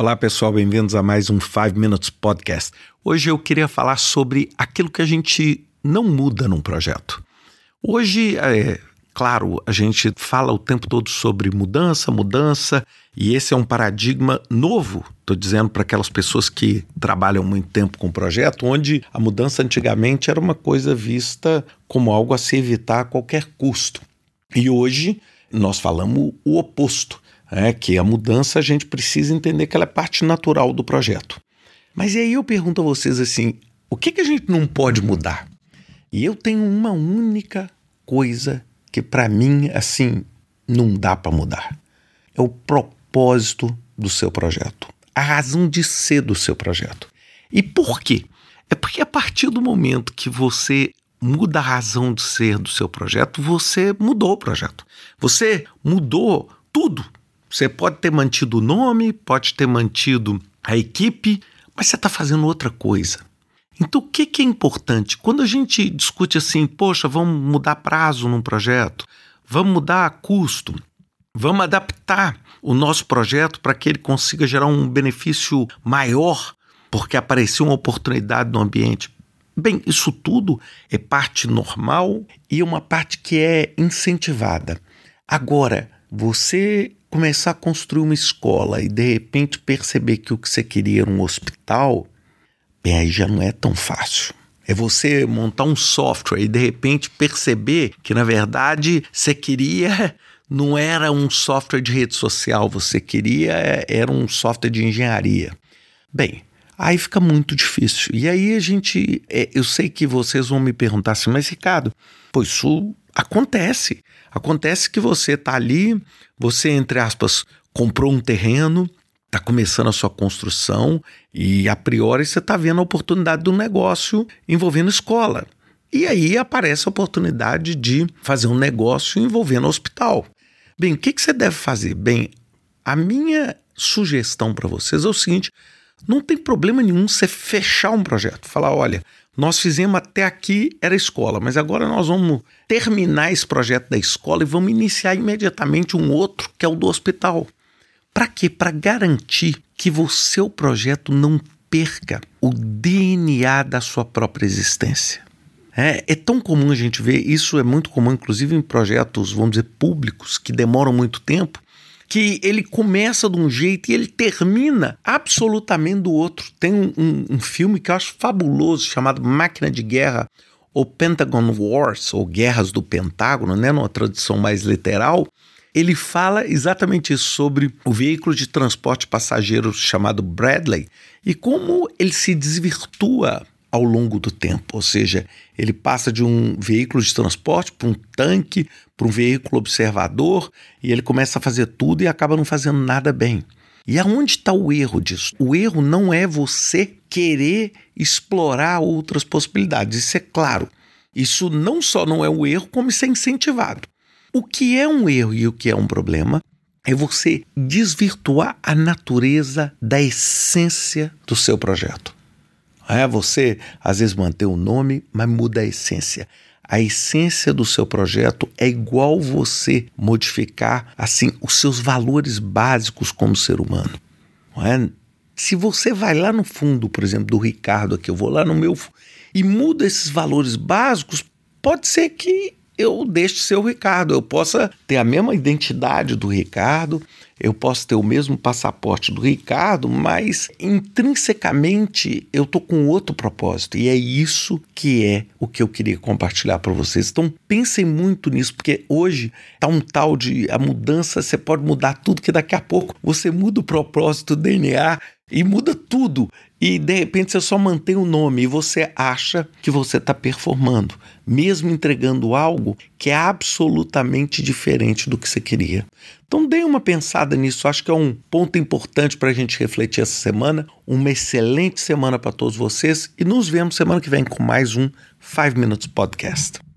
Olá pessoal, bem-vindos a mais um 5 Minutes Podcast. Hoje eu queria falar sobre aquilo que a gente não muda num projeto. Hoje, é, claro, a gente fala o tempo todo sobre mudança, mudança, e esse é um paradigma novo, estou dizendo para aquelas pessoas que trabalham muito tempo com o projeto, onde a mudança antigamente era uma coisa vista como algo a se evitar a qualquer custo. E hoje nós falamos o oposto, é que a mudança a gente precisa entender que ela é parte natural do projeto. Mas e aí eu pergunto a vocês assim, o que, que a gente não pode mudar? E eu tenho uma única coisa que para mim assim não dá para mudar. É o propósito do seu projeto, a razão de ser do seu projeto. E por quê? É porque a partir do momento que você muda a razão de ser do seu projeto, você mudou o projeto. Você mudou tudo. Você pode ter mantido o nome, pode ter mantido a equipe, mas você está fazendo outra coisa. Então, o que, que é importante? Quando a gente discute assim, poxa, vamos mudar prazo num projeto, vamos mudar custo, vamos adaptar o nosso projeto para que ele consiga gerar um benefício maior, porque apareceu uma oportunidade no ambiente. Bem, isso tudo é parte normal e é uma parte que é incentivada. Agora, você começar a construir uma escola e de repente perceber que o que você queria era um hospital, bem, aí já não é tão fácil. É você montar um software e de repente perceber que na verdade você queria não era um software de rede social, você queria era um software de engenharia. Bem, aí fica muito difícil. E aí a gente, é, eu sei que vocês vão me perguntar assim, mas Ricardo, pois isso acontece. Acontece que você está ali, você, entre aspas, comprou um terreno, está começando a sua construção e, a priori, você está vendo a oportunidade do negócio envolvendo escola. E aí aparece a oportunidade de fazer um negócio envolvendo hospital. Bem, o que, que você deve fazer? Bem, a minha sugestão para vocês é o seguinte: não tem problema nenhum você fechar um projeto, falar, olha, nós fizemos até aqui era escola, mas agora nós vamos terminar esse projeto da escola e vamos iniciar imediatamente um outro que é o do hospital. Para quê? Para garantir que o seu projeto não perca o DNA da sua própria existência. É, é, tão comum a gente ver, isso é muito comum, inclusive em projetos, vamos dizer, públicos, que demoram muito tempo, que ele começa de um jeito e ele termina absolutamente do outro. Tem um, um, um filme que eu acho fabuloso chamado Máquina de Guerra, ou Pentagon Wars, ou Guerras do Pentágono, né, numa tradução mais literal, ele fala exatamente isso sobre o veículo de transporte passageiro chamado Bradley e como ele se desvirtua ao longo do tempo, ou seja, ele passa de um veículo de transporte para um tanque, para um veículo observador, e ele começa a fazer tudo e acaba não fazendo nada bem. E aonde está o erro disso? O erro não é você querer explorar outras possibilidades, isso é claro. Isso não só não é um erro, como isso é incentivado. O que é um erro e o que é um problema é você desvirtuar a natureza da essência do seu projeto. É você, às vezes, manter o nome, mas muda a essência. A essência do seu projeto é igual você modificar assim os seus valores básicos como ser humano. É? Se você vai lá no fundo, por exemplo, do Ricardo aqui, eu vou lá no meu e muda esses valores básicos, pode ser que eu deixe ser o Ricardo, eu possa ter a mesma identidade do Ricardo, eu posso ter o mesmo passaporte do Ricardo, mas intrinsecamente eu tô com outro propósito e é isso que é o que eu queria compartilhar para vocês. Então pensem muito nisso, porque hoje tá um tal de a mudança, você pode mudar tudo que daqui a pouco você muda o propósito, o DNA e muda tudo. E de repente você só mantém o nome e você acha que você está performando, mesmo entregando algo que é absolutamente diferente do que você queria. Então dê uma pensada nisso, acho que é um ponto importante para a gente refletir essa semana. Uma excelente semana para todos vocês e nos vemos semana que vem com mais um 5 Minutes Podcast.